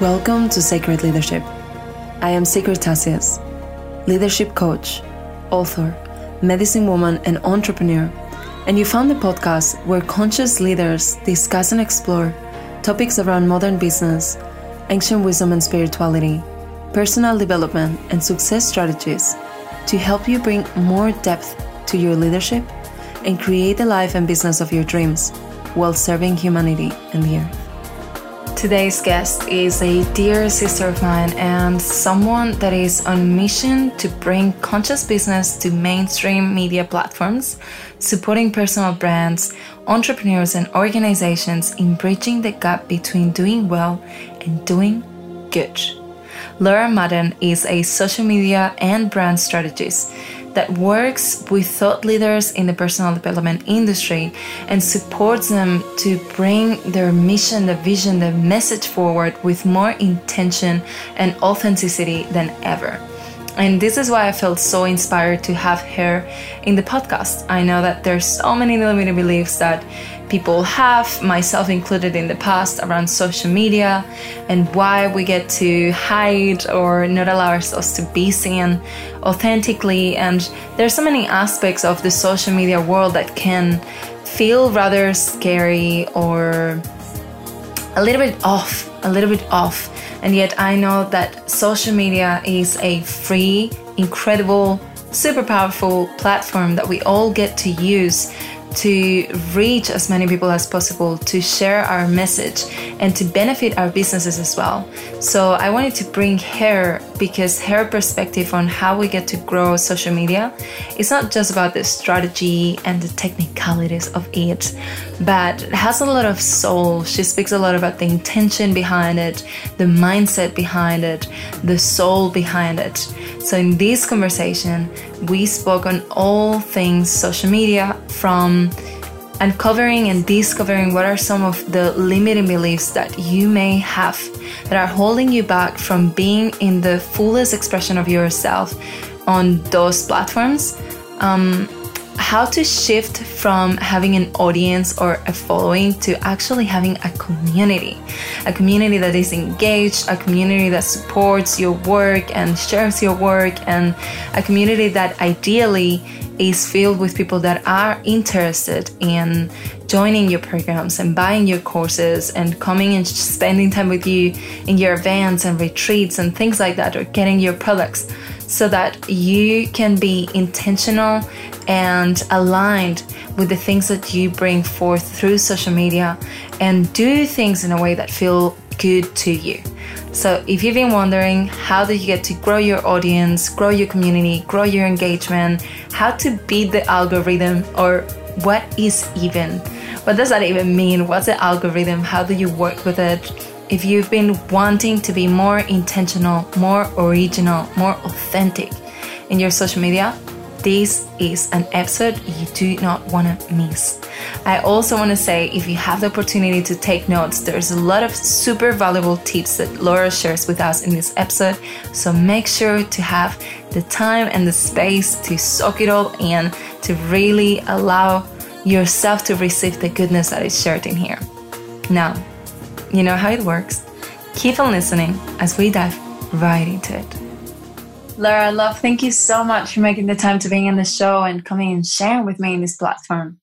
Welcome to Sacred Leadership. I am Sigrid Tassias, leadership coach, author, medicine woman, and entrepreneur. And you found the podcast where conscious leaders discuss and explore topics around modern business, ancient wisdom and spirituality, personal development, and success strategies to help you bring more depth to your leadership and create the life and business of your dreams while serving humanity and the earth. Today's guest is a dear sister of mine and someone that is on mission to bring conscious business to mainstream media platforms, supporting personal brands, entrepreneurs, and organizations in bridging the gap between doing well and doing good. Laura Madden is a social media and brand strategist that works with thought leaders in the personal development industry and supports them to bring their mission, the vision, the message forward with more intention and authenticity than ever. And this is why I felt so inspired to have her in the podcast. I know that there's so many limiting beliefs that people have, myself included in the past, around social media and why we get to hide or not allow ourselves to be seen authentically. And there's so many aspects of the social media world that can feel rather scary or a little bit off, a little bit off. And yet I know that social media is a free, incredible, super powerful platform that we all get to use to reach as many people as possible, to share our message, and to benefit our businesses as well. So, I wanted to bring her because her perspective on how we get to grow social media is not just about the strategy and the technicalities of it, but has a lot of soul. She speaks a lot about the intention behind it, the mindset behind it, the soul behind it. So, in this conversation, we spoke on all things social media from uncovering and discovering what are some of the limiting beliefs that you may have that are holding you back from being in the fullest expression of yourself on those platforms. Um, how to shift from having an audience or a following to actually having a community. A community that is engaged, a community that supports your work and shares your work, and a community that ideally is filled with people that are interested in joining your programs and buying your courses and coming and spending time with you in your events and retreats and things like that, or getting your products so that you can be intentional and aligned with the things that you bring forth through social media and do things in a way that feel good to you. So, if you've been wondering how do you get to grow your audience, grow your community, grow your engagement, how to beat the algorithm, or what is even, what does that even mean? What's the algorithm? How do you work with it? If you've been wanting to be more intentional, more original, more authentic in your social media, this is an episode you do not want to miss. I also want to say if you have the opportunity to take notes, there's a lot of super valuable tips that Laura shares with us in this episode. So make sure to have the time and the space to soak it all in, to really allow yourself to receive the goodness that is shared in here. Now, you know how it works. Keep on listening as we dive right into it. Laura, love, thank you so much for making the time to being in the show and coming and sharing with me in this platform.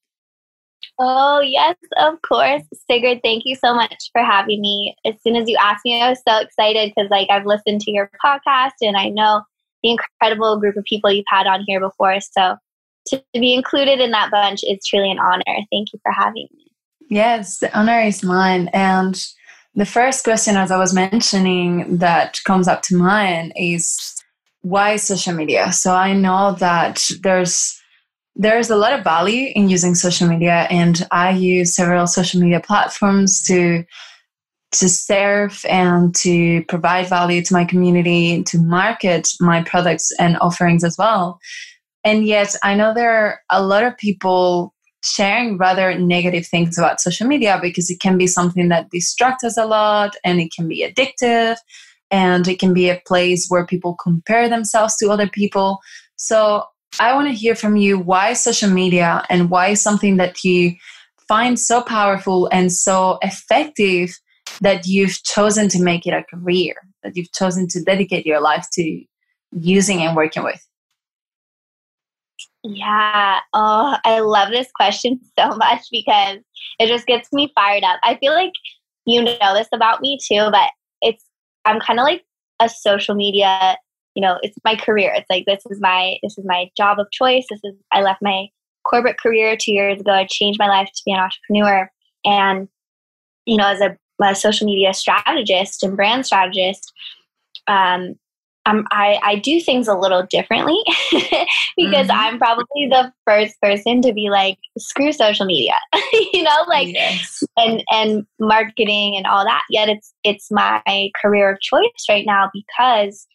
Oh, yes, of course. Sigrid, thank you so much for having me. As soon as you asked me, I was so excited because like I've listened to your podcast and I know the incredible group of people you've had on here before. So to be included in that bunch is truly an honor. Thank you for having me. Yes, the honor is mine. And the first question, as I was mentioning, that comes up to mind is why social media? So I know that there's there's a lot of value in using social media, and I use several social media platforms to to serve and to provide value to my community, to market my products and offerings as well. And yet, I know there are a lot of people sharing rather negative things about social media because it can be something that distracts us a lot and it can be addictive and it can be a place where people compare themselves to other people. So I want to hear from you why social media and why something that you find so powerful and so effective that you've chosen to make it a career, that you've chosen to dedicate your life to using and working with? Yeah. Oh, I love this question so much because it just gets me fired up. I feel like you know this about me too, but I'm kind of like a social media, you know, it's my career. It's like, this is my, this is my job of choice. This is, I left my corporate career two years ago. I changed my life to be an entrepreneur. And, you know, as a, a social media strategist and brand strategist, um, um, I, I do things a little differently because mm-hmm. I'm probably the first person to be like, screw social media, you know, like, yes. and, and marketing and all that. Yet it's, it's my career of choice right now because,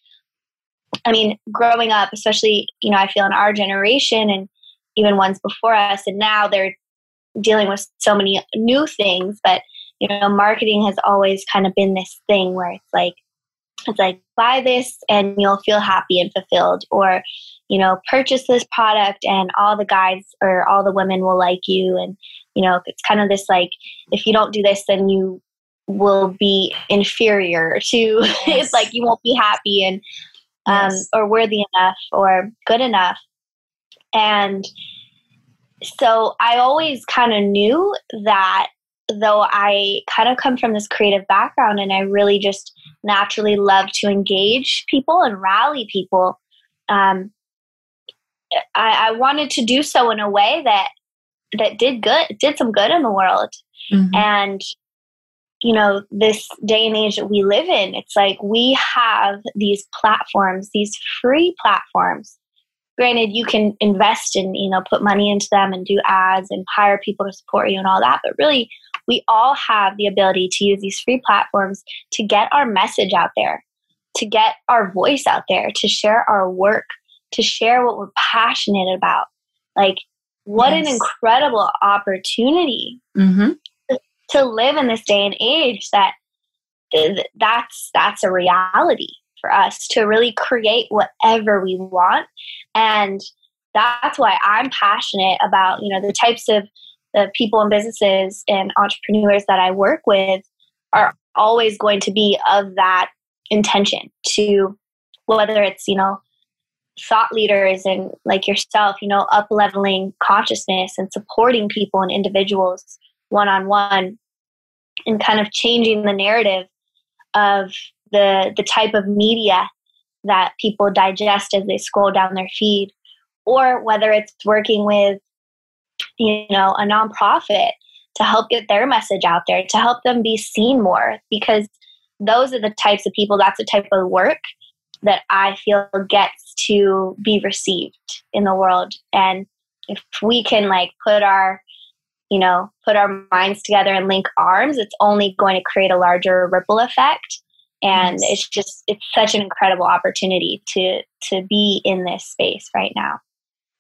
I mean, growing up, especially, you know, I feel in our generation and even ones before us, and now they're dealing with so many new things, but, you know, marketing has always kind of been this thing where it's like, it's like buy this and you'll feel happy and fulfilled or you know purchase this product and all the guys or all the women will like you and you know it's kind of this like if you don't do this then you will be inferior to yes. it's like you won't be happy and um, yes. or worthy enough or good enough and so i always kind of knew that though I kind of come from this creative background and I really just naturally love to engage people and rally people, um, I, I, wanted to do so in a way that that did good, did some good in the world. Mm-hmm. And you know, this day and age that we live in, it's like we have these platforms, these free platforms. Granted, you can invest and you know put money into them and do ads and hire people to support you and all that, but really we all have the ability to use these free platforms to get our message out there, to get our voice out there, to share our work, to share what we're passionate about. Like, what yes. an incredible opportunity mm-hmm. to, to live in this day and age that that's that's a reality for us to really create whatever we want and that's why i'm passionate about you know the types of the people and businesses and entrepreneurs that I work with are always going to be of that intention to whether it's, you know, thought leaders and like yourself, you know, up leveling consciousness and supporting people and individuals one on one and kind of changing the narrative of the the type of media that people digest as they scroll down their feed or whether it's working with you know, a nonprofit to help get their message out there, to help them be seen more, because those are the types of people, that's the type of work that I feel gets to be received in the world. And if we can like put our, you know, put our minds together and link arms, it's only going to create a larger ripple effect. And yes. it's just it's such an incredible opportunity to to be in this space right now.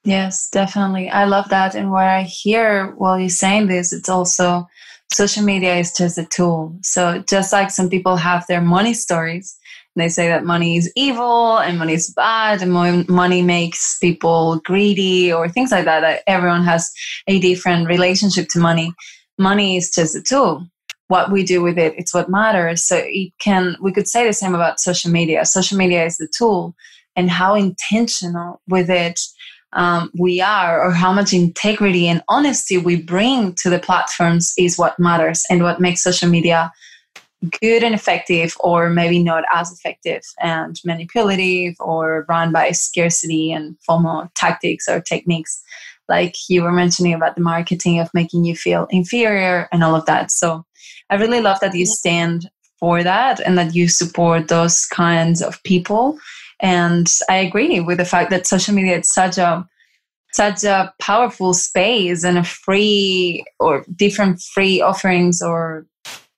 Yes, definitely. I love that. And what I hear while you're saying this, it's also social media is just a tool. So just like some people have their money stories, they say that money is evil and money is bad and money makes people greedy or things like that. that everyone has a different relationship to money. Money is just a tool. What we do with it, it's what matters. So it can, we could say the same about social media. Social media is the tool and how intentional with it um, we are or how much integrity and honesty we bring to the platforms is what matters and what makes social media good and effective or maybe not as effective and manipulative or run by scarcity and FOMO tactics or techniques. Like you were mentioning about the marketing of making you feel inferior and all of that. So I really love that you stand for that and that you support those kinds of people and I agree with the fact that social media is such a such a powerful space and a free or different free offerings or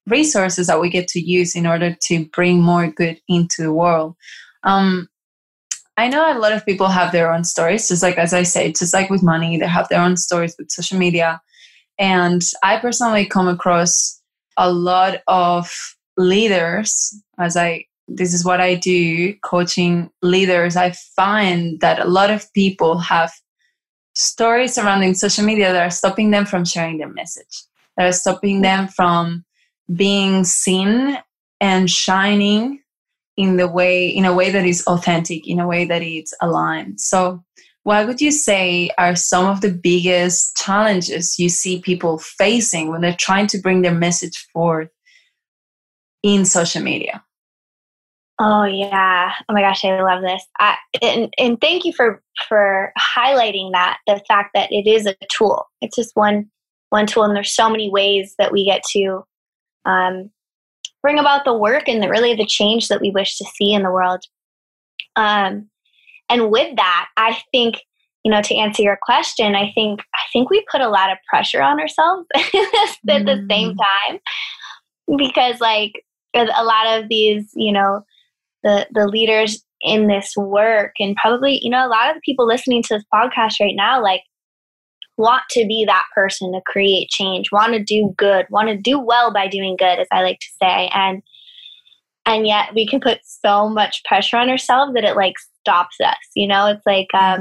resources that we get to use in order to bring more good into the world. Um, I know a lot of people have their own stories, just like as I say, just like with money, they have their own stories with social media. And I personally come across a lot of leaders as I this is what I do, coaching leaders, I find that a lot of people have stories surrounding social media that are stopping them from sharing their message, that are stopping them from being seen and shining in the way in a way that is authentic in a way that it's aligned. So what would you say are some of the biggest challenges you see people facing when they're trying to bring their message forth in social media oh yeah oh my gosh i love this I, and, and thank you for for highlighting that the fact that it is a tool it's just one one tool and there's so many ways that we get to um, bring about the work and the, really the change that we wish to see in the world. Um, and with that, I think you know to answer your question, I think I think we put a lot of pressure on ourselves at mm. the same mm. time because like a lot of these you know the the leaders in this work and probably you know a lot of the people listening to this podcast right now like want to be that person to create change, want to do good, want to do well by doing good, as I like to say. And and yet we can put so much pressure on ourselves that it like stops us. You know, it's like um,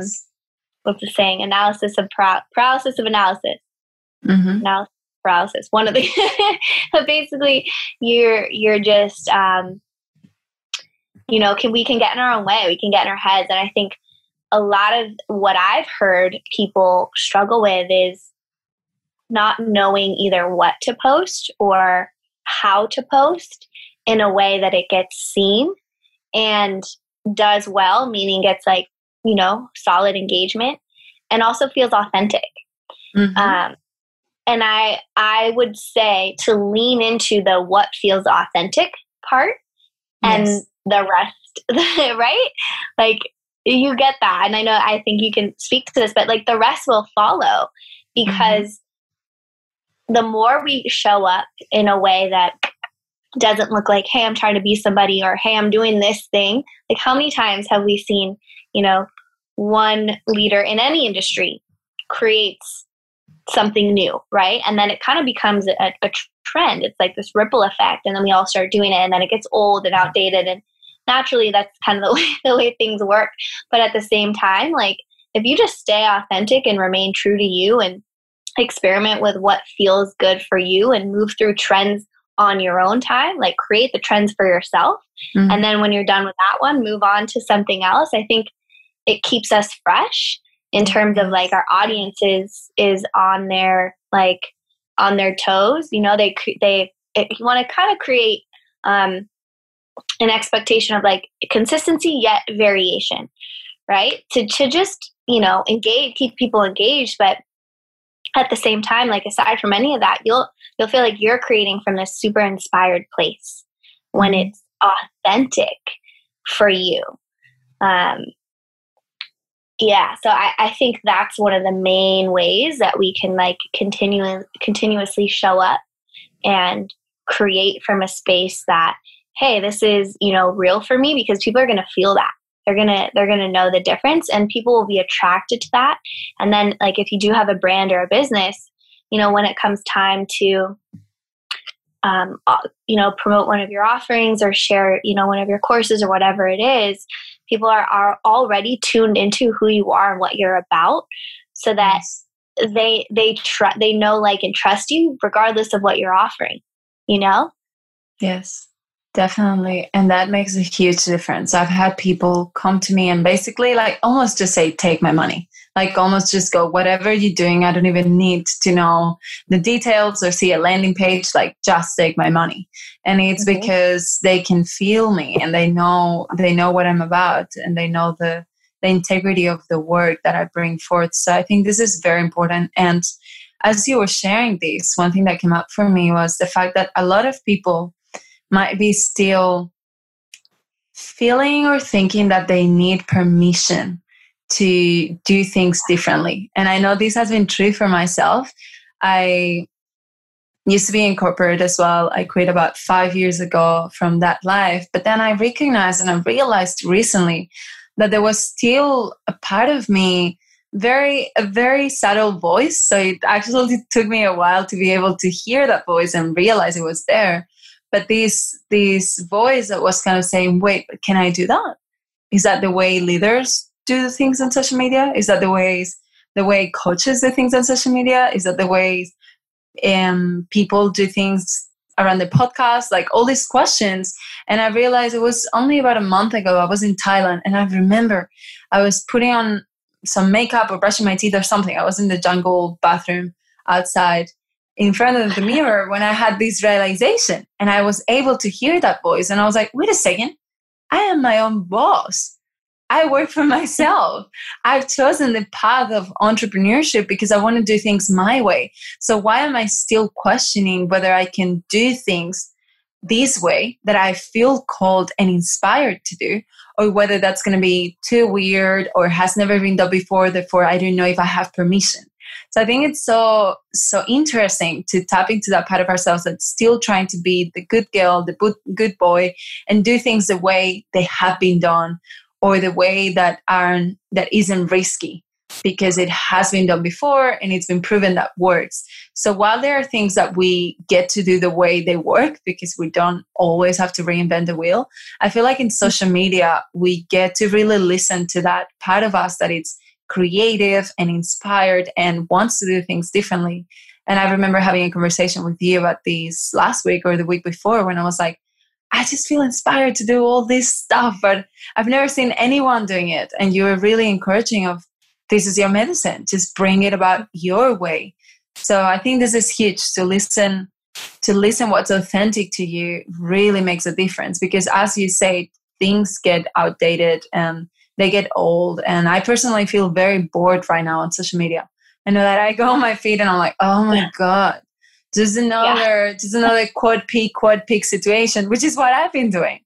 what's the saying? Analysis of paralysis of analysis. Mm-hmm. Analysis paralysis. One of the, but basically, you're you're just um, you know, can we can get in our own way. We can get in our heads, and I think a lot of what I've heard people struggle with is not knowing either what to post or how to post in a way that it gets seen and does well, meaning gets like, you know, solid engagement and also feels authentic. Mm-hmm. Um, and I I would say to lean into the what feels authentic part and yes. the rest, right? Like you get that and i know i think you can speak to this but like the rest will follow because mm-hmm. the more we show up in a way that doesn't look like hey i'm trying to be somebody or hey i'm doing this thing like how many times have we seen you know one leader in any industry creates something new right and then it kind of becomes a, a trend. It's like this ripple effect and then we all start doing it and then it gets old and outdated and naturally that's kind of the way the way things work. But at the same time like if you just stay authentic and remain true to you and experiment with what feels good for you and move through trends on your own time like create the trends for yourself. Mm-hmm. and then when you're done with that one move on to something else. I think it keeps us fresh in terms of like our audiences is on their like on their toes you know they they you want to kind of create um an expectation of like consistency yet variation right to to just you know engage keep people engaged but at the same time like aside from any of that you'll you'll feel like you're creating from this super inspired place when mm-hmm. it's authentic for you um yeah so I, I think that's one of the main ways that we can like continue continuously show up and create from a space that hey, this is, you know, real for me because people are going to feel that. They're going to they're going to know the difference and people will be attracted to that. And then like if you do have a brand or a business, you know, when it comes time to um, uh, you know, promote one of your offerings or share, you know, one of your courses or whatever it is, people are, are already tuned into who you are and what you're about so that they they tr- they know like and trust you regardless of what you're offering you know yes Definitely. And that makes a huge difference. I've had people come to me and basically, like, almost just say, take my money. Like, almost just go, whatever you're doing, I don't even need to know the details or see a landing page. Like, just take my money. And it's mm-hmm. because they can feel me and they know, they know what I'm about and they know the, the integrity of the work that I bring forth. So I think this is very important. And as you were sharing this, one thing that came up for me was the fact that a lot of people, might be still feeling or thinking that they need permission to do things differently. And I know this has been true for myself. I used to be in corporate as well. I quit about five years ago from that life. But then I recognized and I realized recently that there was still a part of me very a very subtle voice so it actually took me a while to be able to hear that voice and realize it was there but this this voice that was kind of saying wait can i do that is that the way leaders do things on social media is that the ways the way coaches do things on social media is that the way um, people do things around the podcast, like all these questions. And I realized it was only about a month ago. I was in Thailand and I remember I was putting on some makeup or brushing my teeth or something. I was in the jungle bathroom outside in front of the mirror when I had this realization and I was able to hear that voice. And I was like, wait a second, I am my own boss. I work for myself. I've chosen the path of entrepreneurship because I want to do things my way. So why am I still questioning whether I can do things this way that I feel called and inspired to do, or whether that's going to be too weird or has never been done before, therefore I don't know if I have permission. So I think it's so so interesting to tap into that part of ourselves that's still trying to be the good girl, the good boy, and do things the way they have been done, or the way that aren't that isn't risky because it has been done before and it's been proven that works. So while there are things that we get to do the way they work because we don't always have to reinvent the wheel, I feel like in social media we get to really listen to that part of us that it's creative and inspired and wants to do things differently. And I remember having a conversation with you about these last week or the week before when I was like, I just feel inspired to do all this stuff, but I've never seen anyone doing it. And you were really encouraging of this is your medicine. Just bring it about your way. So I think this is huge to listen to listen what's authentic to you really makes a difference because as you say, things get outdated and they get old. And I personally feel very bored right now on social media. I know that I go on my feed and I'm like, oh my God, just another, yeah. just another quad peak, quad peak situation, which is what I've been doing.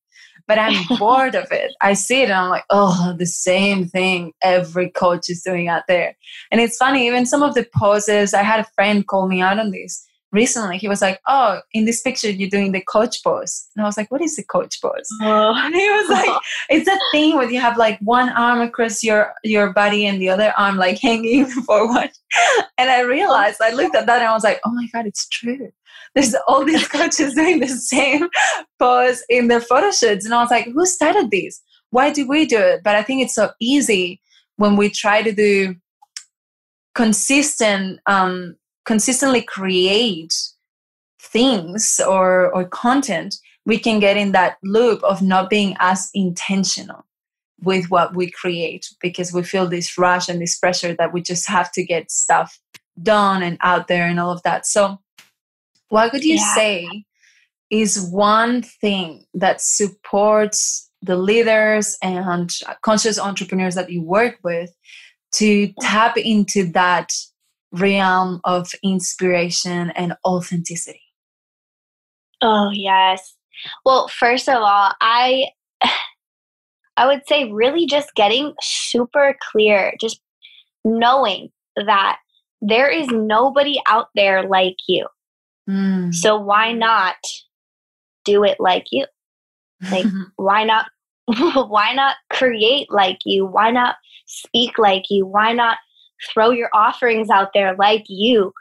But I'm bored of it. I see it and I'm like, oh, the same thing every coach is doing out there. And it's funny, even some of the poses, I had a friend call me out on this recently he was like, "Oh, in this picture you're doing the coach pose," and I was like, "What is the coach pose?" Oh. And he was like, "It's a thing where you have like one arm across your your body and the other arm like hanging forward." And I realized I looked at that and I was like, "Oh my god, it's true." There's all these coaches doing the same pose in their photo shoots, and I was like, "Who started this? Why do we do it?" But I think it's so easy when we try to do consistent um, consistently create things or or content we can get in that loop of not being as intentional with what we create because we feel this rush and this pressure that we just have to get stuff done and out there and all of that so what would you yeah. say is one thing that supports the leaders and conscious entrepreneurs that you work with to tap into that realm of inspiration and authenticity? Oh, yes. Well, first of all, I I would say really just getting super clear, just knowing that there is nobody out there like you. Mm. So why not do it like you? Like why not why not create like you? Why not speak like you? Why not throw your offerings out there like you.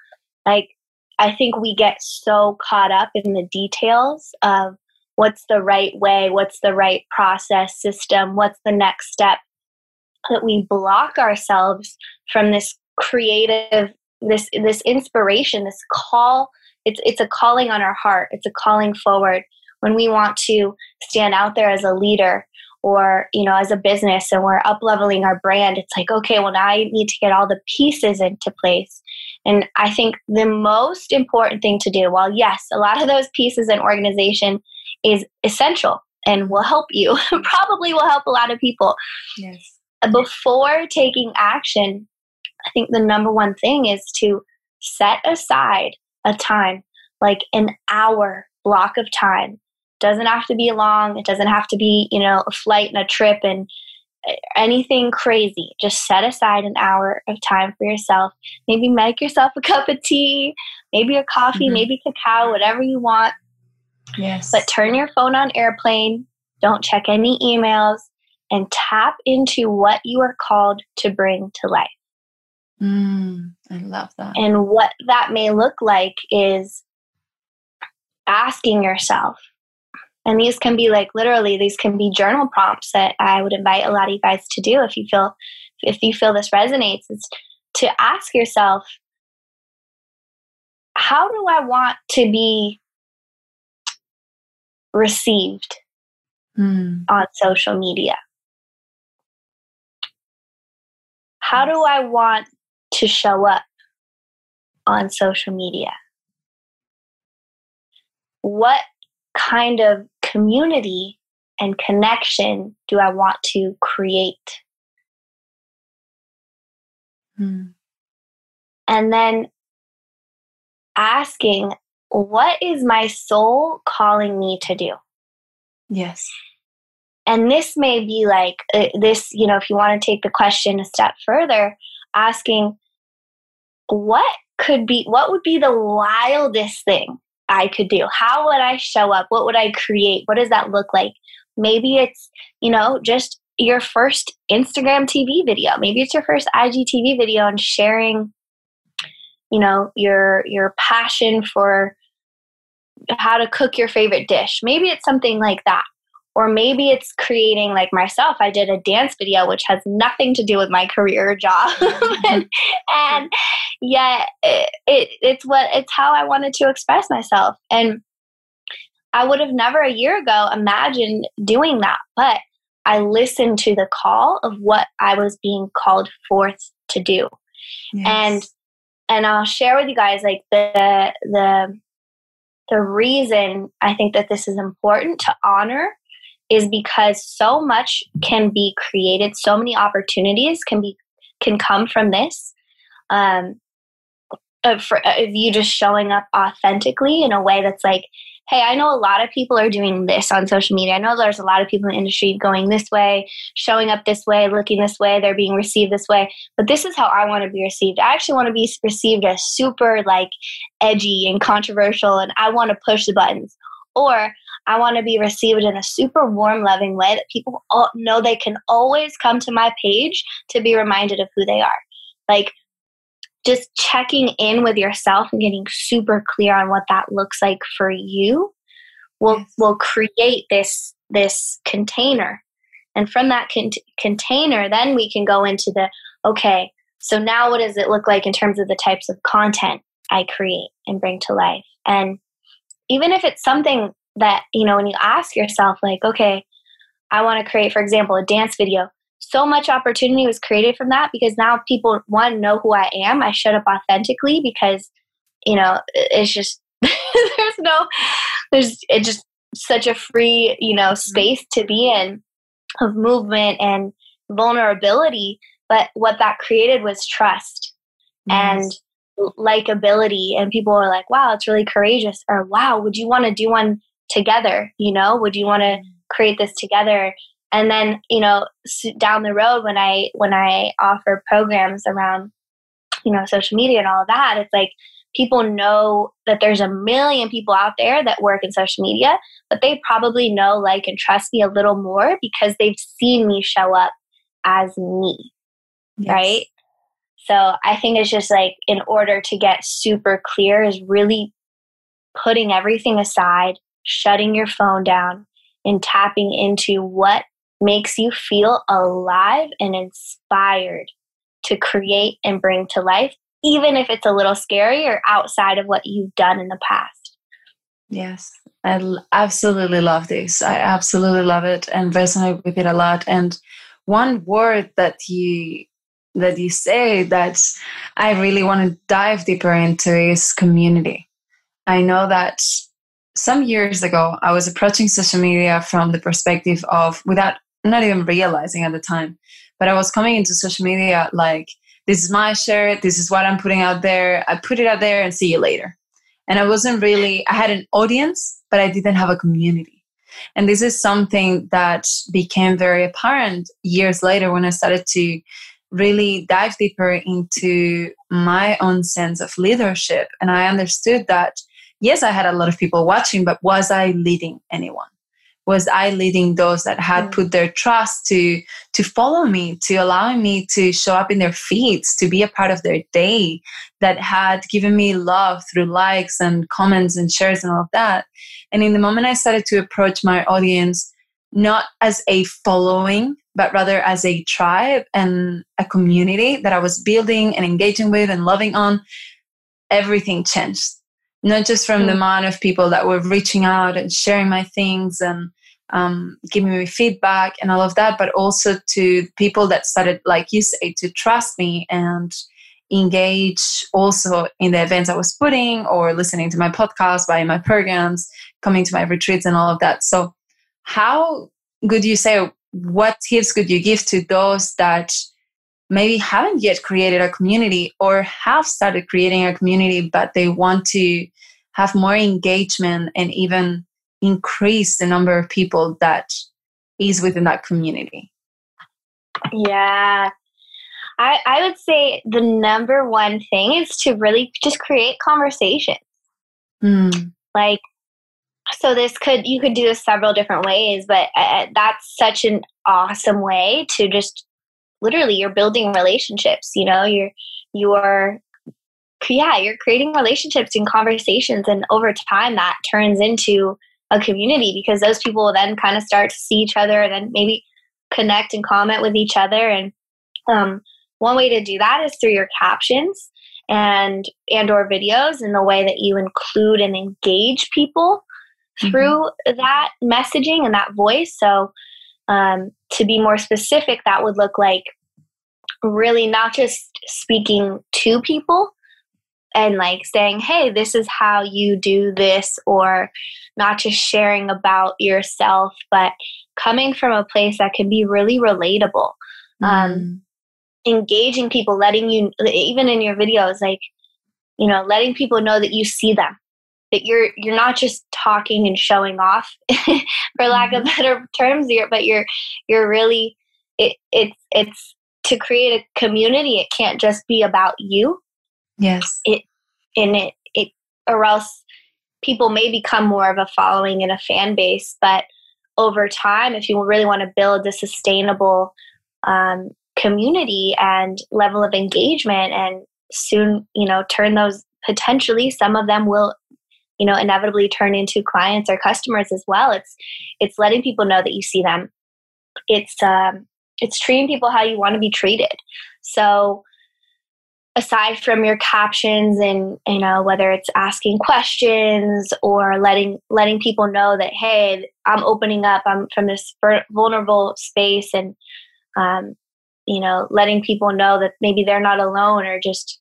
Like, I think we get so caught up in the details of what's the right way, what's the right process system, what's the next step that we block ourselves from this creative this this inspiration this call. It's it's a calling on our heart. It's a calling forward. When we want to stand out there as a leader or you know as a business and we're up leveling our brand it's like okay well now i need to get all the pieces into place. And i think the most important thing to do while yes a lot of those pieces and organization is essential and will help you probably will help a lot of people. Yes. Before taking action i think the number one thing is to set aside a time like an hour block of time doesn't have to be long. It doesn't have to be, you know, a flight and a trip and uh, anything crazy. Just set aside an hour of time for yourself. Maybe make yourself a cup of tea, maybe a coffee, mm-hmm. maybe cacao, whatever you want. Yes. But turn your phone on airplane. Don't check any emails and tap into what you are called to bring to life. Mm, I love that. And what that may look like is asking yourself, and these can be like literally these can be journal prompts that I would invite a lot of you guys to do if you feel if you feel this resonates. is to ask yourself, how do I want to be received mm. on social media? How do I want to show up on social media? What kind of community and connection do I want to create? Hmm. And then asking, what is my soul calling me to do? Yes. And this may be like uh, this, you know, if you want to take the question a step further, asking, what could be, what would be the wildest thing I could do? How would I show up? What would I create? What does that look like? Maybe it's, you know, just your first Instagram TV video. Maybe it's your first IGTV video and sharing, you know, your your passion for how to cook your favorite dish. Maybe it's something like that. Or maybe it's creating like myself. I did a dance video which has nothing to do with my career or job. and, mm-hmm. and yet it, it, it's what it's how I wanted to express myself. And I would have never a year ago imagined doing that. But I listened to the call of what I was being called forth to do. Yes. And and I'll share with you guys like the the the reason I think that this is important to honor is because so much can be created, so many opportunities can be can come from this. Um, of, of you just showing up authentically in a way that's like, hey, I know a lot of people are doing this on social media. I know there's a lot of people in the industry going this way, showing up this way, looking this way, they're being received this way. But this is how I want to be received. I actually want to be received as super like edgy and controversial, and I want to push the buttons. Or I want to be received in a super warm, loving way that people know they can always come to my page to be reminded of who they are. Like, just checking in with yourself and getting super clear on what that looks like for you will yes. will create this this container and from that con- container then we can go into the okay so now what does it look like in terms of the types of content i create and bring to life and even if it's something that you know when you ask yourself like okay i want to create for example a dance video so much opportunity was created from that because now people one know who I am. I showed up authentically because you know it's just there's no there's it's just such a free you know mm-hmm. space to be in of movement and vulnerability. But what that created was trust and likability, and people were like, "Wow, it's really courageous," or "Wow, would you want to do one together?" You know, would you want to mm-hmm. create this together? and then you know down the road when i when i offer programs around you know social media and all of that it's like people know that there's a million people out there that work in social media but they probably know like and trust me a little more because they've seen me show up as me yes. right so i think it's just like in order to get super clear is really putting everything aside shutting your phone down and tapping into what makes you feel alive and inspired to create and bring to life, even if it's a little scary or outside of what you've done in the past. Yes, I absolutely love this. I absolutely love it and resonate with it a lot. And one word that you that you say that I really want to dive deeper into is community. I know that some years ago I was approaching social media from the perspective of without not even realizing at the time. But I was coming into social media like, this is my shirt, this is what I'm putting out there. I put it out there and see you later. And I wasn't really, I had an audience, but I didn't have a community. And this is something that became very apparent years later when I started to really dive deeper into my own sense of leadership. And I understood that, yes, I had a lot of people watching, but was I leading anyone? was I leading those that had put their trust to to follow me, to allowing me to show up in their feeds, to be a part of their day, that had given me love through likes and comments and shares and all of that. And in the moment I started to approach my audience not as a following, but rather as a tribe and a community that I was building and engaging with and loving on, everything changed not just from mm. the amount of people that were reaching out and sharing my things and um, giving me feedback and all of that, but also to people that started, like you say, to trust me and engage also in the events I was putting or listening to my podcast, buying my programs, coming to my retreats, and all of that. So, how could you say what tips could you give to those that maybe haven't yet created a community or have started creating a community, but they want to have more engagement and even increase the number of people that is within that community? Yeah. I, I would say the number one thing is to really just create conversations. Mm. Like, so this could, you could do this several different ways, but uh, that's such an awesome way to just literally you're building relationships, you know, you're, you're, yeah, you're creating relationships and conversations. And over time that turns into a community because those people will then kind of start to see each other and then maybe connect and comment with each other and um, one way to do that is through your captions and and or videos and the way that you include and engage people mm-hmm. through that messaging and that voice so um, to be more specific that would look like really not just speaking to people and like saying, hey, this is how you do this, or not just sharing about yourself, but coming from a place that can be really relatable. Um, mm. Um, engaging people, letting you, even in your videos, like, you know, letting people know that you see them, that you're you're not just talking and showing off, for lack mm-hmm. of better terms, but you're you're really it, it's it's to create a community. It can't just be about you. Yes. It and it it or else people may become more of a following and a fan base. But over time, if you really want to build a sustainable um, community and level of engagement, and soon you know turn those potentially some of them will you know inevitably turn into clients or customers as well. It's it's letting people know that you see them. It's um it's treating people how you want to be treated. So aside from your captions and you know whether it's asking questions or letting letting people know that hey i'm opening up i'm from this vulnerable space and um, you know letting people know that maybe they're not alone or just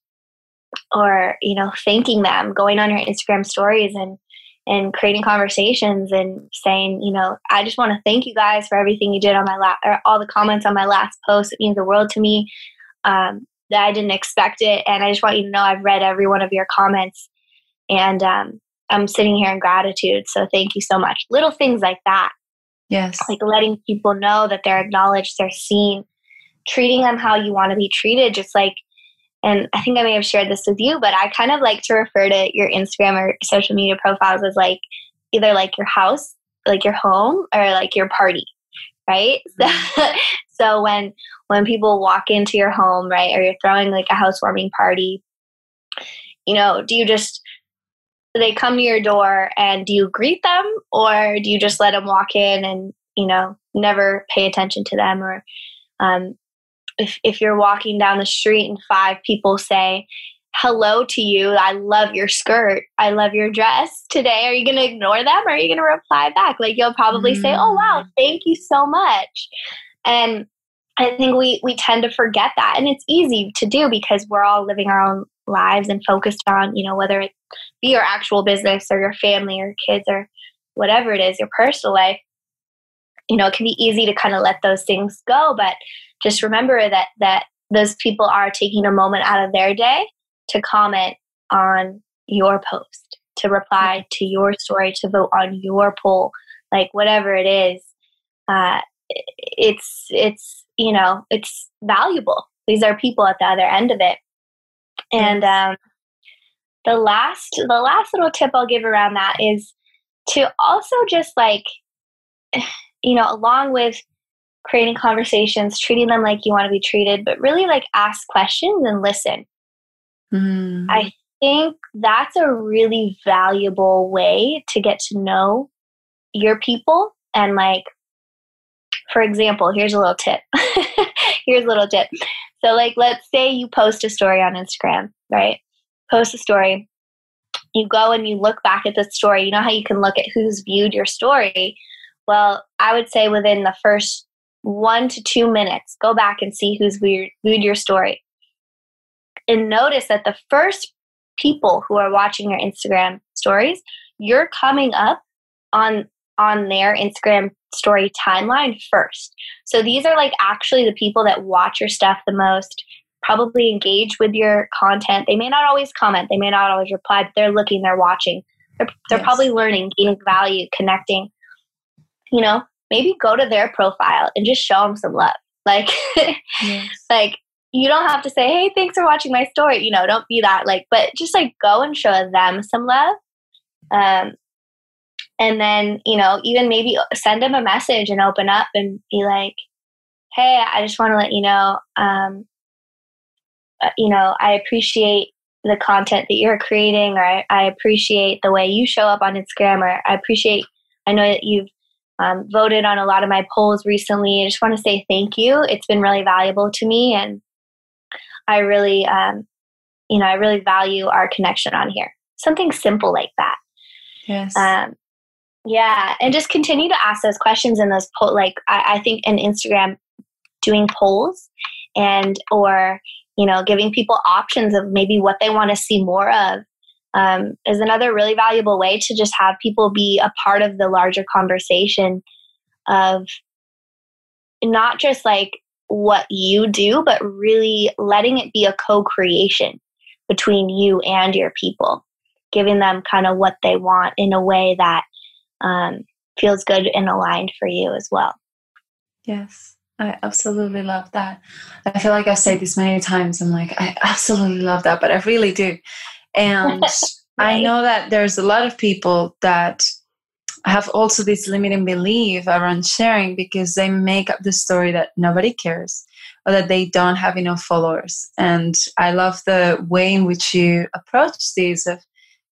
or you know thanking them going on your instagram stories and and creating conversations and saying you know i just want to thank you guys for everything you did on my last or all the comments on my last post it means the world to me um, that I didn't expect it. And I just want you to know I've read every one of your comments and um, I'm sitting here in gratitude. So thank you so much. Little things like that. Yes. Like letting people know that they're acknowledged, they're seen, treating them how you want to be treated, just like, and I think I may have shared this with you, but I kind of like to refer to your Instagram or social media profiles as like either like your house, like your home, or like your party, right? Mm-hmm. so when when people walk into your home, right, or you're throwing like a housewarming party, you know, do you just they come to your door and do you greet them or do you just let them walk in and you know never pay attention to them or um, if, if you're walking down the street and five people say hello to you i love your skirt i love your dress today are you going to ignore them or are you going to reply back like you'll probably mm. say oh wow mm. thank you so much and I think we we tend to forget that, and it's easy to do because we're all living our own lives and focused on you know whether it be your actual business or your family or kids or whatever it is, your personal life. You know, it can be easy to kind of let those things go, but just remember that that those people are taking a moment out of their day to comment on your post, to reply to your story, to vote on your poll, like whatever it is. Uh, it's it's you know, it's valuable. These are people at the other end of it. And um, the last the last little tip I'll give around that is to also just like you know, along with creating conversations, treating them like you want to be treated, but really like ask questions and listen. Mm. I think that's a really valuable way to get to know your people and like for example, here's a little tip. here's a little tip. So, like, let's say you post a story on Instagram, right? Post a story you go and you look back at the story, you know how you can look at who's viewed your story? Well, I would say within the first one to two minutes, go back and see who's viewed, your story. And notice that the first people who are watching your Instagram stories, you're coming up on on their Instagram story timeline first. So these are like actually the people that watch your stuff the most, probably engage with your content. They may not always comment, they may not always reply, but they're looking, they're watching. They're, they're yes. probably learning, gaining value, connecting. You know, maybe go to their profile and just show them some love. Like, yes. like you don't have to say, "Hey, thanks for watching my story." You know, don't be that like, but just like go and show them some love. Um, and then you know, even maybe send them a message and open up and be like, "Hey, I just want to let you know, um, uh, you know, I appreciate the content that you're creating, or I, I appreciate the way you show up on Instagram, or I appreciate. I know that you've um, voted on a lot of my polls recently. I just want to say thank you. It's been really valuable to me, and I really, um, you know, I really value our connection on here. Something simple like that. Yes. Um, yeah, and just continue to ask those questions in those poll. Like I, I think in Instagram, doing polls and or you know giving people options of maybe what they want to see more of um, is another really valuable way to just have people be a part of the larger conversation of not just like what you do, but really letting it be a co creation between you and your people, giving them kind of what they want in a way that um, feels good and aligned for you as well. Yes, I absolutely love that. I feel like I've said this many times. I'm like, I absolutely love that, but I really do. And right. I know that there's a lot of people that have also this limiting belief around sharing because they make up the story that nobody cares or that they don't have enough followers. And I love the way in which you approach this of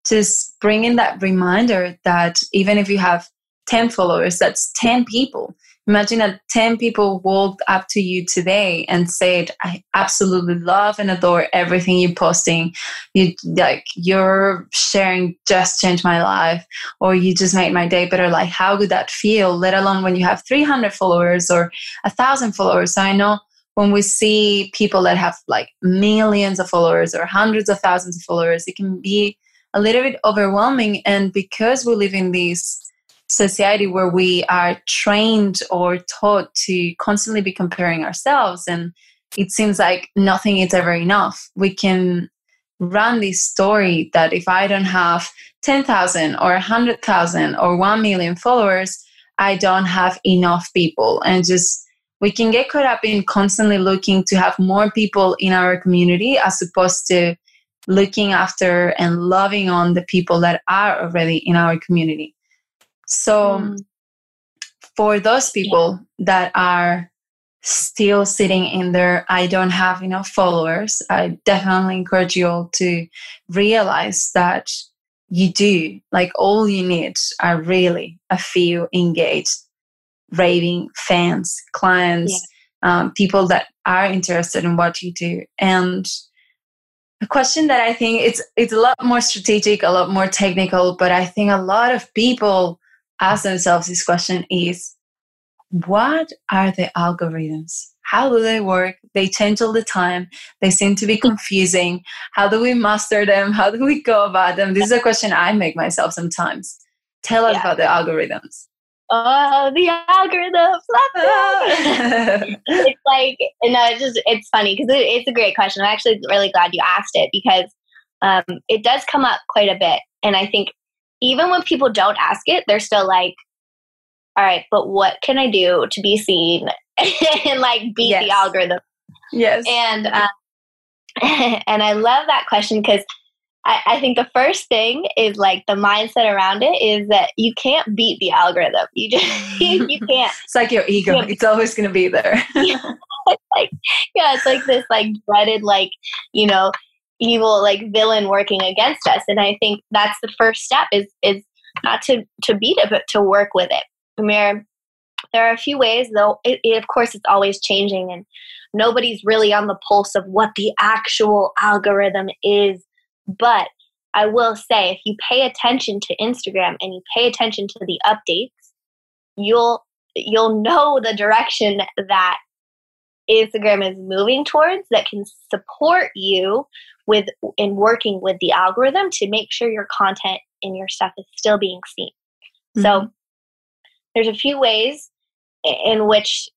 just bringing that reminder that even if you have 10 followers, that's 10 people Imagine that 10 people walked up to you today and said, I absolutely love and adore everything you're posting. You like your sharing just changed my life or you just made my day better. Like how would that feel? Let alone when you have 300 followers or a thousand followers. So I know when we see people that have like millions of followers or hundreds of thousands of followers, it can be a little bit overwhelming. And because we live in these society where we are trained or taught to constantly be comparing ourselves and it seems like nothing is ever enough. We can run this story that if i don't have 10,000 or 100,000 or 1 million followers i don't have enough people. And just we can get caught up in constantly looking to have more people in our community as opposed to looking after and loving on the people that are already in our community so, mm. for those people yeah. that are still sitting in there, I don't have enough followers, I definitely encourage you all to realize that you do. Like, all you need are really a few engaged, raving fans, clients, yeah. um, people that are interested in what you do. And a question that I think it's it's a lot more strategic, a lot more technical, but I think a lot of people ask themselves this question is what are the algorithms? How do they work? They change all the time. They seem to be confusing. How do we master them? How do we go about them? This is a question I make myself sometimes. Tell us yeah. about the algorithms. Oh, the algorithms. it's like, no, it's just, it's funny because it, it's a great question. I'm actually really glad you asked it because um, it does come up quite a bit. And I think even when people don't ask it, they're still like, all right, but what can I do to be seen and like beat yes. the algorithm? Yes. And uh, and I love that question because I, I, think the first thing is like the mindset around it is that you can't beat the algorithm. You just you, you can't. It's like your ego. It's always going to be there. yeah, it's like yeah, it's like this like dreaded like you know evil like villain working against us. And i think that's the first step is is not to to beat it but to work with it. There there are a few ways though. It, it, of course it's always changing and nobody's really on the pulse of what the actual algorithm is. But I will say if you pay attention to Instagram and you pay attention to the updates, you'll you'll know the direction that Instagram is moving towards that can support you with in working with the algorithm to make sure your content and your stuff is still being seen. Mm-hmm. So there's a few ways in which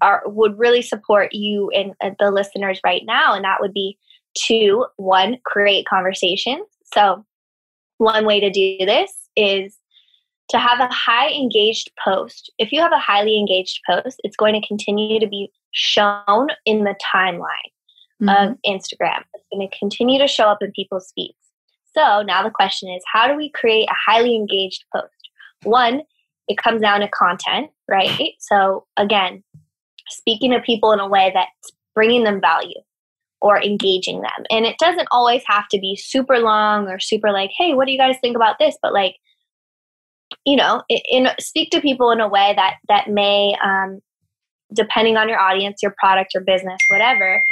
are would really support you and uh, the listeners right now and that would be to one create conversations so one way to do this is to have a high engaged post if you have a highly engaged post it's going to continue to be shown in the timeline mm-hmm. of instagram it's going to continue to show up in people's feeds so now the question is how do we create a highly engaged post one it comes down to content, right? So again, speaking to people in a way that's bringing them value or engaging them. And it doesn't always have to be super long or super like, hey, what do you guys think about this? But like, you know, in, in speak to people in a way that that may, um, depending on your audience, your product, your business, whatever,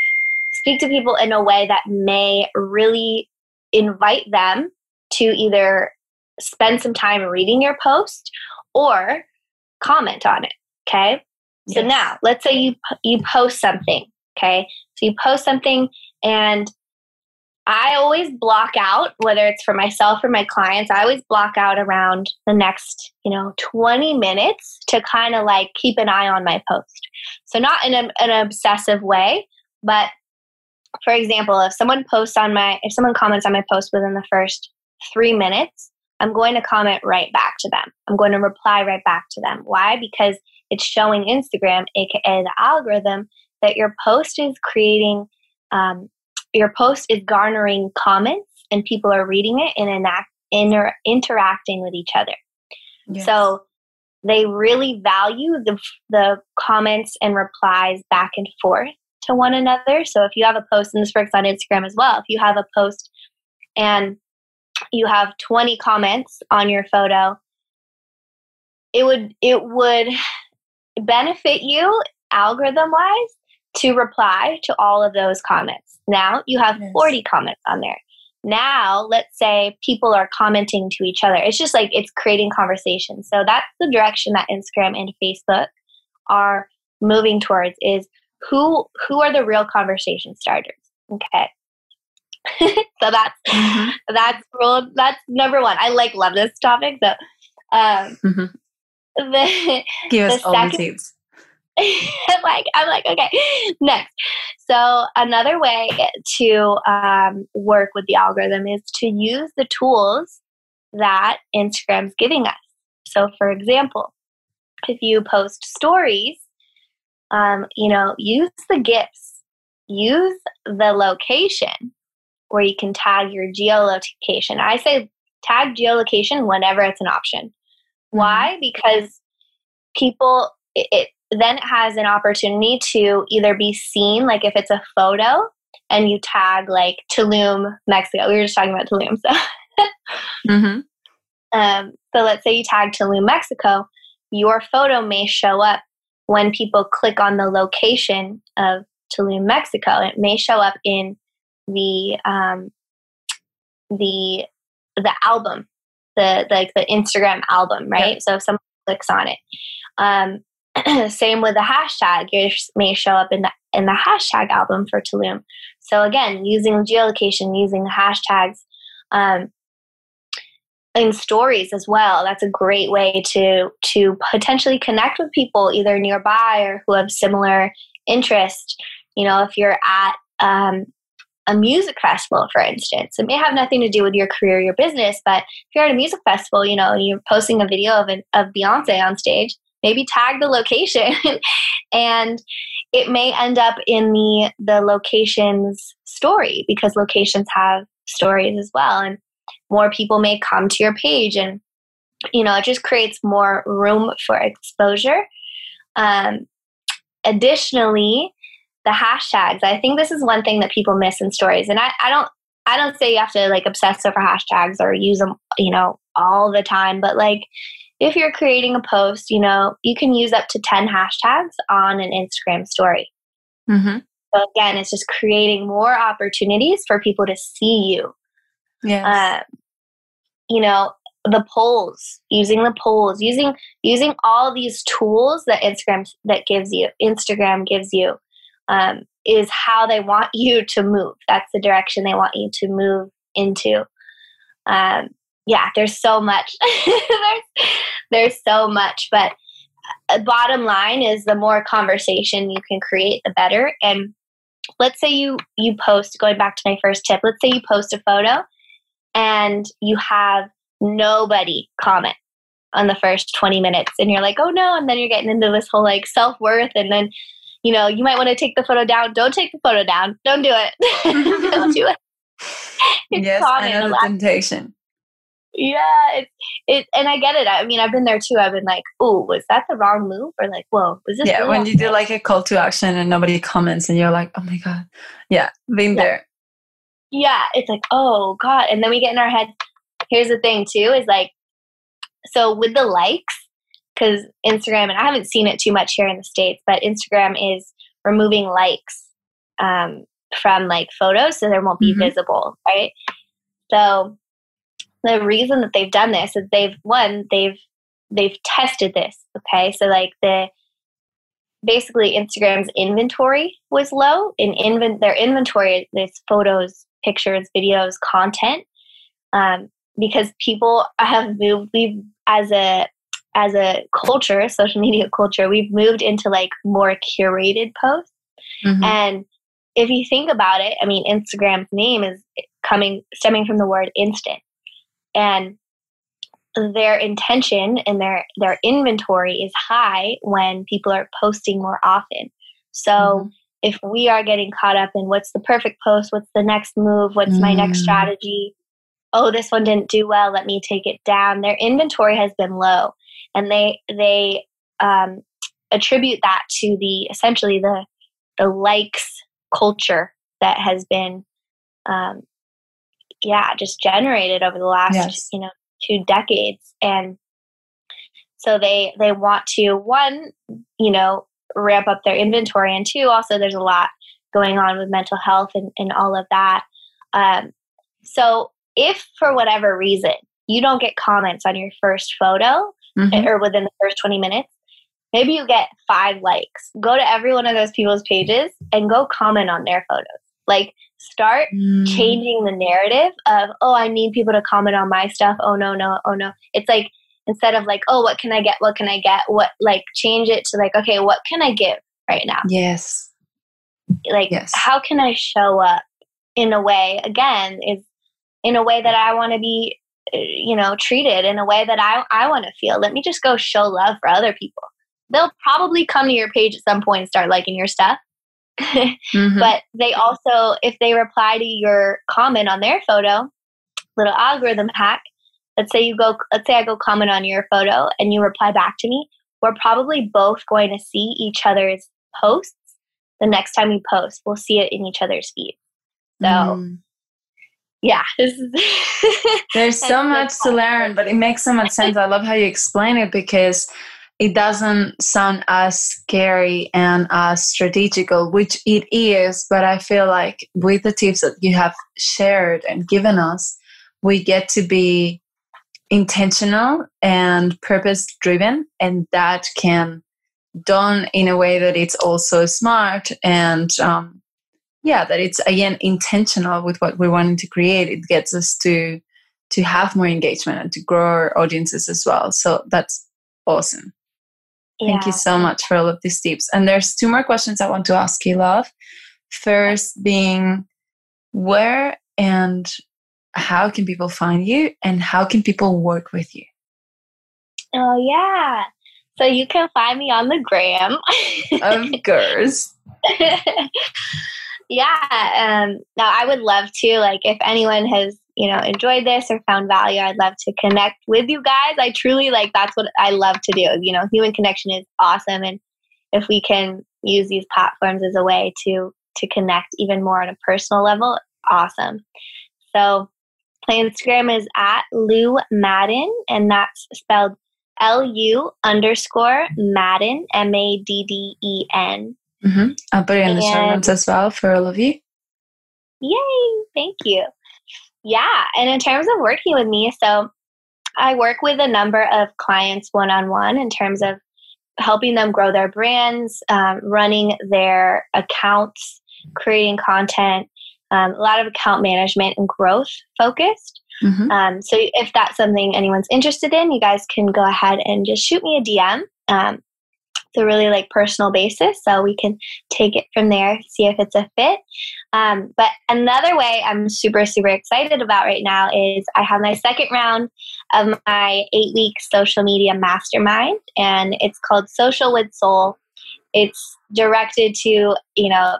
speak to people in a way that may really invite them to either spend some time reading your post or comment on it. Okay. Yes. So now let's say you, you post something. Okay. So you post something and I always block out, whether it's for myself or my clients, I always block out around the next, you know, 20 minutes to kind of like keep an eye on my post. So, not in a, an obsessive way, but for example, if someone posts on my, if someone comments on my post within the first three minutes, I'm going to comment right back to them. I'm going to reply right back to them. Why? Because it's showing Instagram, aka the algorithm, that your post is creating, um, your post is garnering comments and people are reading it and enact, inter- interacting with each other. Yes. So they really value the, the comments and replies back and forth to one another. So if you have a post, and this works on Instagram as well, if you have a post and you have 20 comments on your photo it would it would benefit you algorithm wise to reply to all of those comments now you have yes. 40 comments on there now let's say people are commenting to each other it's just like it's creating conversation so that's the direction that instagram and facebook are moving towards is who who are the real conversation starters okay so that's mm-hmm. that's rule that's number one. I like love this topic. So um mm-hmm. the, give us the all second, the seeds. like I'm like okay next. So another way to um, work with the algorithm is to use the tools that Instagram's giving us. So for example, if you post stories, um, you know, use the gifts, use the location where you can tag your geolocation. I say tag geolocation whenever it's an option. Mm-hmm. Why? Because people, it, it then it has an opportunity to either be seen, like if it's a photo and you tag like Tulum, Mexico. We were just talking about Tulum, so. mm-hmm. um, so let's say you tag Tulum, Mexico. Your photo may show up when people click on the location of Tulum, Mexico. It may show up in the um, the the album, the, like the Instagram album, right? Yeah. So if someone clicks on it. Um, same with the hashtag, you may show up in the in the hashtag album for Tulum. So again, using geolocation, using the hashtags, um, in stories as well. That's a great way to to potentially connect with people either nearby or who have similar interest. You know, if you're at um, a music festival, for instance. It may have nothing to do with your career, your business, but if you're at a music festival, you know, and you're posting a video of, an, of Beyonce on stage, maybe tag the location and it may end up in the the location's story because locations have stories as well and more people may come to your page and you know it just creates more room for exposure um, additionally the hashtags. I think this is one thing that people miss in stories. And I, I don't I don't say you have to like obsess over hashtags or use them, you know, all the time, but like if you're creating a post, you know, you can use up to 10 hashtags on an Instagram story. Mm-hmm. So again, it's just creating more opportunities for people to see you. Yes. Uh, you know, the polls, using the polls, using using all these tools that Instagram that gives you, Instagram gives you, um, is how they want you to move. That's the direction they want you to move into. Um, yeah, there's so much. there's, there's so much, but uh, bottom line is the more conversation you can create, the better. And let's say you you post. Going back to my first tip, let's say you post a photo and you have nobody comment on the first 20 minutes. And you're like oh no and then you're getting into this whole like self-worth and then you know you might want to take the photo down. Don't take the photo down. Don't do it. Don't do it. Yes i know the temptation. Yeah it's it and i get it. I mean i've been there too. I've been like oh was that the wrong move? Or like whoa was this yeah when you do like a call to action and nobody comments and you're like oh my god. Yeah been yeah. there yeah it's like oh god. And then we get in our head here's the thing too is like so with the likes because instagram and i haven't seen it too much here in the states but instagram is removing likes um, from like photos so they won't be Mhm. visible right? So the reason that they've done this is they've one they've they've tested this okay? So like the basically instagram's inventory was low in invent their inventory is photos pictures videos content um, because people have moved we've as a as a culture social media culture we've moved into like more curated posts Mhm. and if you think about it i mean instagram's name is coming stemming from the word instant and their intention and their their inventory is high when people are posting more often so Mhm. If we are getting caught up in what's the perfect post what's the next move what's my next Mm. strategy oh this one didn't do well let me take it down their inventory has been low and they they um, attribute that to the essentially the the likes culture that has been um, yeah just generated over the last Yes. you know two decades and so they they want to one you know ramp up their inventory. And two also there's a lot going on with mental health and, and all of that. Um, so if for whatever reason you don't get comments on your first photo Mhm. or within the first 20 minutes maybe you get five likes. Go to every one of those people's pages and go comment on their photos. Like start Mm. changing the narrative of oh i need people to comment on my stuff. Oh no no oh no. It's like instead of like oh what can i get? What can i get? What like change it to like okay what can i give right now? Yes. Like Yes. how can i show up in a way again is in a way that i want to be uh, you know treated in a way that i i want to feel? Let me just go show love for other people. They'll probably come to your page at some point and start liking your stuff. Mhm. but they also if they reply to your comment on their photo little algorithm hack let's say you go let's say i go comment on your photo and you reply back to me we're probably both going to see each other's posts the next time we post we'll see it in each other's feed so Mm. yeah There's so much to learn, but it makes so much sense. I love how you explain it because it doesn't sound as scary and as strategical, which it is. But I feel like with the tips that you have shared and given us, we get to be intentional and purpose driven, and that can done in a way that it's also smart and um, yeah that it's again intentional with what we're wanting to create. It gets us to to have more engagement and to grow our audiences as well. So that's awesome. Thank you so much for all of these tips. And there's two more questions i want to ask you love. First being where and how can people find you and how can people work with you? Oh yeah. So you can find me on the gram. Of course. Yeah um now i would love to like if anyone has you know enjoyed this or found value i'd love to connect with you guys. I truly like that's what i love to do. You know human connection is awesome and if we can use these platforms as a way to to connect even more on a personal level awesome. So my instagram is at lou madden and that's spelled l-u underscore madden m-a-d-d-e-n hmm i'll put it in the show notes as well for all of you Yay! Thank you. Yeah. And in terms of working with me, so I work with a number of clients one on one in terms of helping them grow their brands, um, running their accounts, creating content, um, a lot of account management and growth focused. Mm-hmm. Um, so if that's something anyone's interested in, you guys can go ahead and just shoot me a DM. Um, it's a really like personal basis, so we can take it from there, see if it's a fit. Um, but another way I'm super super excited about right now is I have my second round of my eight week social media mastermind, and it's called Social with Soul. It's directed to you know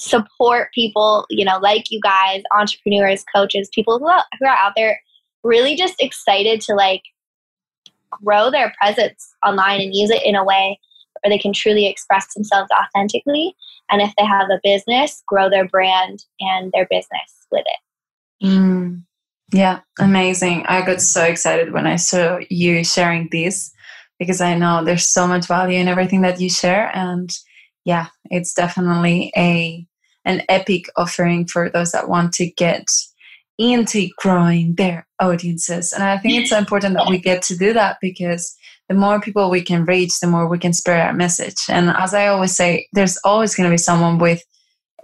support people, you know, like you guys, entrepreneurs, coaches, people who are, who are out there really just excited to like grow their presence online and use it in a way where they can truly express themselves authentically. And if they have a business, grow their brand and their business with it. Mm, yeah, amazing. I got so excited when I saw you sharing this because I know there's so much value in everything that you share. And yeah, it's definitely a an epic offering for those that want to get into growing their audiences. And I think it's so important that we get to do that because the more people we can reach, the more we can spread our message. And as I always say, there's always going to be someone with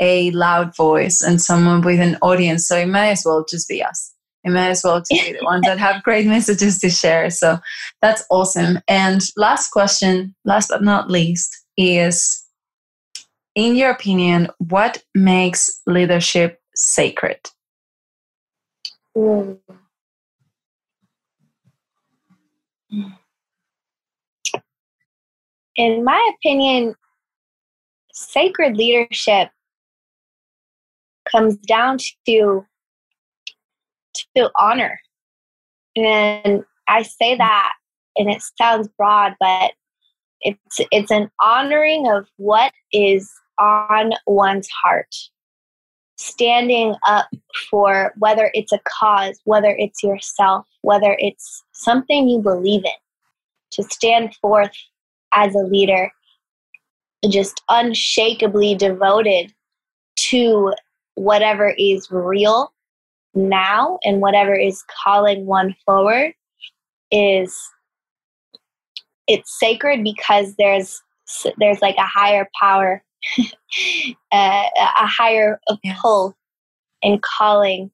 a loud voice and someone with an audience. So it may as well just be us. It may as well be the ones that have great messages to share. So that's awesome. And last question, last but not least, is in your opinion, what makes leadership sacred? Mm. In my opinion, sacred leadership comes down to to honor. And I say that and it sounds broad, but it's it's an honoring of what is on one's heart. Standing up for whether it's a cause, whether it's yourself, whether it's something you believe in, to stand forth as a leader, just unshakably devoted to whatever is real now and whatever is calling one forward is it's sacred because there's there's like a higher power a, uh, a higher pull and calling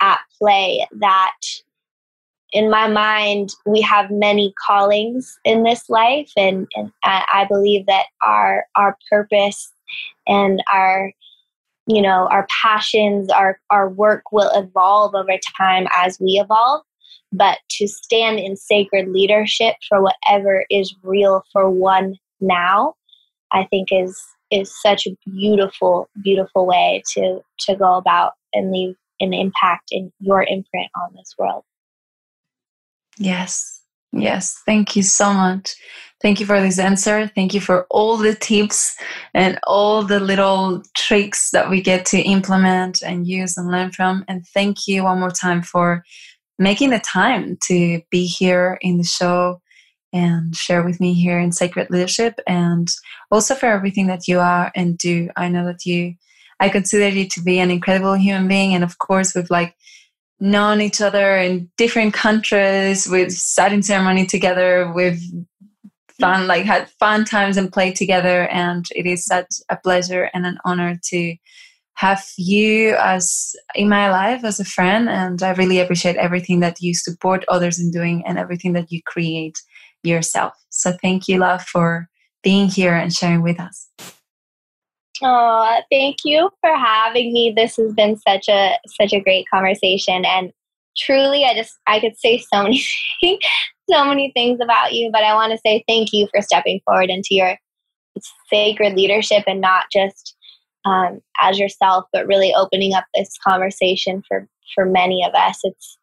at play that in my mind we have many callings in this life and, and I believe that our our purpose and our you know our passions our our work will evolve over time as we evolve. But to stand in sacred leadership for whatever is real for one now i think is is such a beautiful, beautiful way to to go about and leave an impact in your imprint on this world. Yes. Yes. Thank you so much. Thank you for this answer. Thank you for all the tips and all the little tricks that we get to implement and use and learn from. And thank you one more time for making the time to be here in the show and share with me here in Sacred Leadership and also for everything that you are and do. I know that you, I consider you to be an incredible human being. And of course, we've like known each other in different countries, we've sat in ceremony together, we've fun, like had fun times and played together. And it is such a pleasure and an honor to have you as in my life as a friend and i really appreciate everything that you support others in doing and everything that you create yourself. So thank you, love, for being here and sharing with us. Oh, thank you for having me. This has been such a such a great conversation and truly I just I could say so many so many things about you, but I want to say thank you for stepping forward into your sacred leadership and not just um, as yourself, but really opening up this conversation for for many of us. It's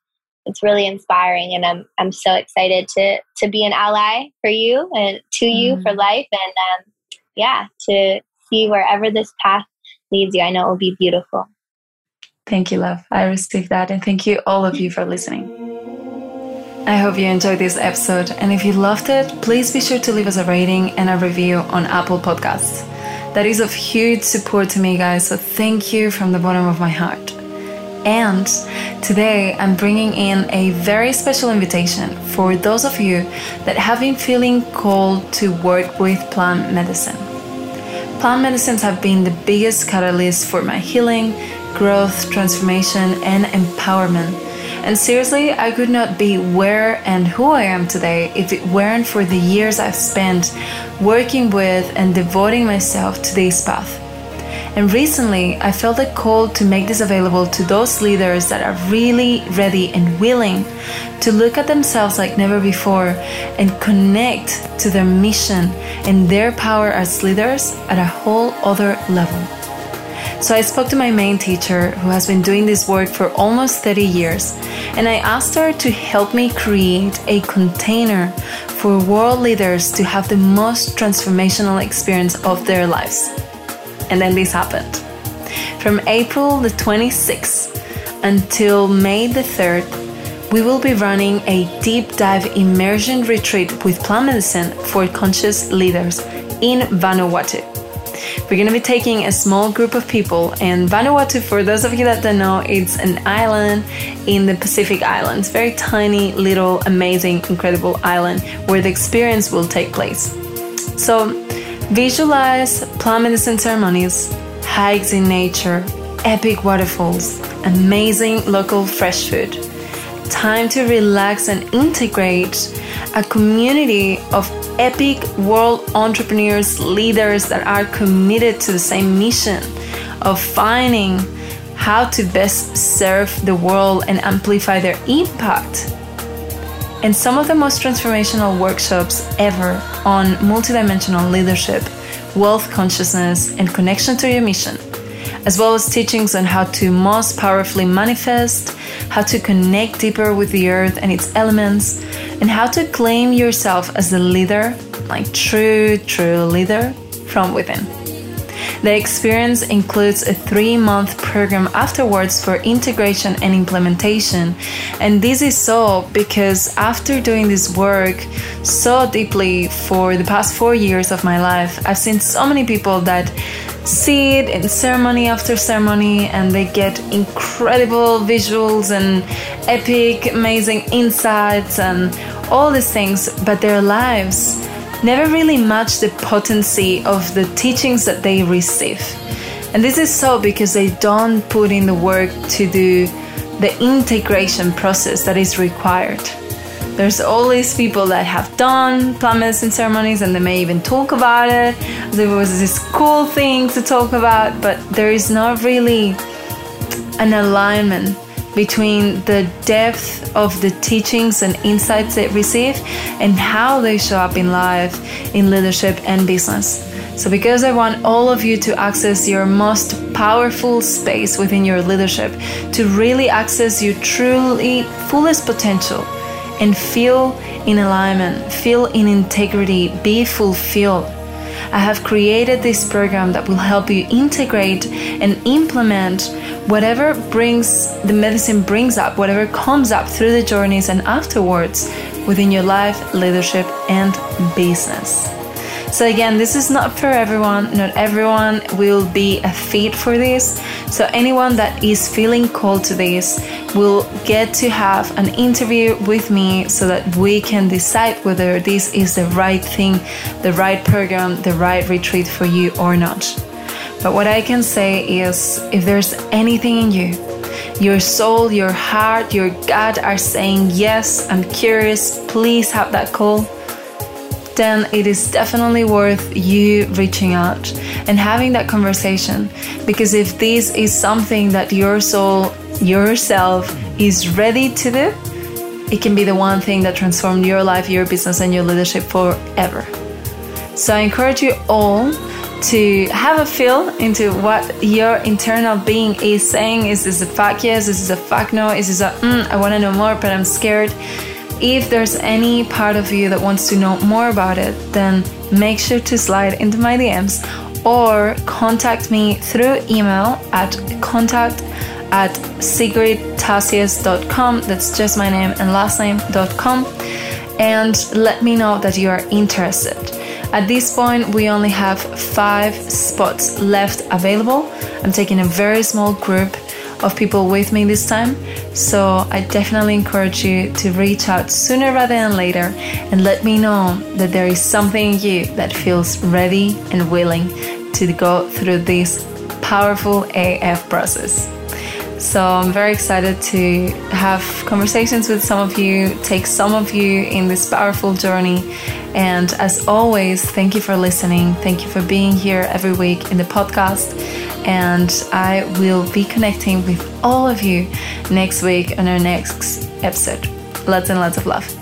it's really inspiring and I'm I'm so excited to to be an ally for you and to you mm. for life and um, yeah to see wherever this path leads you. I know it will be beautiful. Thank you love. I received that and thank you all of you for listening. I hope you enjoyed this episode and if you loved it please be sure to leave us a rating and a review on Apple Podcasts. That is of huge support to me guys so thank you from the bottom of my heart And today I'm bringing in a very special invitation for those of you that have been feeling called to work with plant medicine. Plant medicines have been the biggest catalyst for my healing, growth, transformation, and empowerment. And seriously, I could not be where and who I am today if it weren't for the years I've spent working with and devoting myself to this path. And recently, I felt a call to make this available to those leaders that are really ready and willing to look at themselves like never before and connect to their mission and their power as leaders at a whole other level. So I spoke to my main teacher, who has been doing this work for almost 30 years, and I asked her to help me create a container for world leaders to have the most transformational experience of their lives. And then this happened. From April the 26th until May the 3rd, we will be running a deep dive immersion retreat with plant medicine for conscious leaders in Vanuatu. We're going to be taking a small group of people, and Vanuatu, for those of you that don't know, it's an island in the Pacific Islands. Very tiny, little, amazing, incredible island where the experience will take place. So, Visualize medicine ceremonies, hikes in nature, epic waterfalls, amazing local fresh food. Time to relax and integrate a community of epic world entrepreneurs, leaders that are committed to the same mission of finding how to best serve the world and amplify their impact and some of the most transformational workshops ever on multidimensional leadership, wealth consciousness, and connection to your mission, as well as teachings on how to most powerfully manifest, how to connect deeper with the earth and its elements, and how to claim yourself as the leader, like true, true leader from within. The experience includes a three month program afterwards for integration and implementation. And this is so because after doing this work so deeply for the past four years of my life, I've seen so many people that see it in ceremony after ceremony and they get incredible visuals and epic, amazing insights and all these things, but their lives never really match the potency of the teachings that they receive. And this is so because they don't put in the work to do the integration process that is required. There's all these people that have done plant medicine ceremonies and they may even talk about it. There was this cool thing to talk about, but there is not really an alignment between the depth of the teachings and insights they receive and how they show up in life, in leadership, and business. So, because I want all of you to access your most powerful space within your leadership, to really access your truly fullest potential and feel in alignment, feel in integrity, be fulfilled. I have created this program that will help you integrate and implement whatever brings the medicine brings up, whatever comes up through the journeys and afterwards within your life, leadership, and business. So, again, this is not for everyone. Not everyone will be a fit for this. So, anyone that is feeling called to this will get to have an interview with me so that we can decide whether this is the right thing, the right program, the right retreat for you or not. But what I can say is if there's anything in you, your soul, your heart, your gut are saying, Yes, I'm curious, please have that call, then it is definitely worth you reaching out and having that conversation. Because if this is something that your soul, yourself, is ready to do, it can be the one thing that transformed your life, your business, and your leadership forever. So I encourage you all to have a feel into what your internal being is saying. Is this a fuck yes? Is this a fuck no? Is this a mm, I want to know more, but I'm scared? If there's any part of you that wants to know more about it, then make sure to slide into my DMs or contact me through email at contact at sigridtassias.com. That's just my name and last name.com. And let me know that you are interested. At this point, we only have five spots left available. I'm taking a very small group of people with me this time. So I definitely encourage you to reach out sooner rather than later and let me know that there is something in you that feels ready and willing to go through this powerful AF process. So I'm very excited to have conversations with some of you, take some of you in this powerful journey. And as always, thank you for listening. Thank you for being here every week in the podcast. And I will be connecting with all of you next week on our next episode. Lots and lots of love.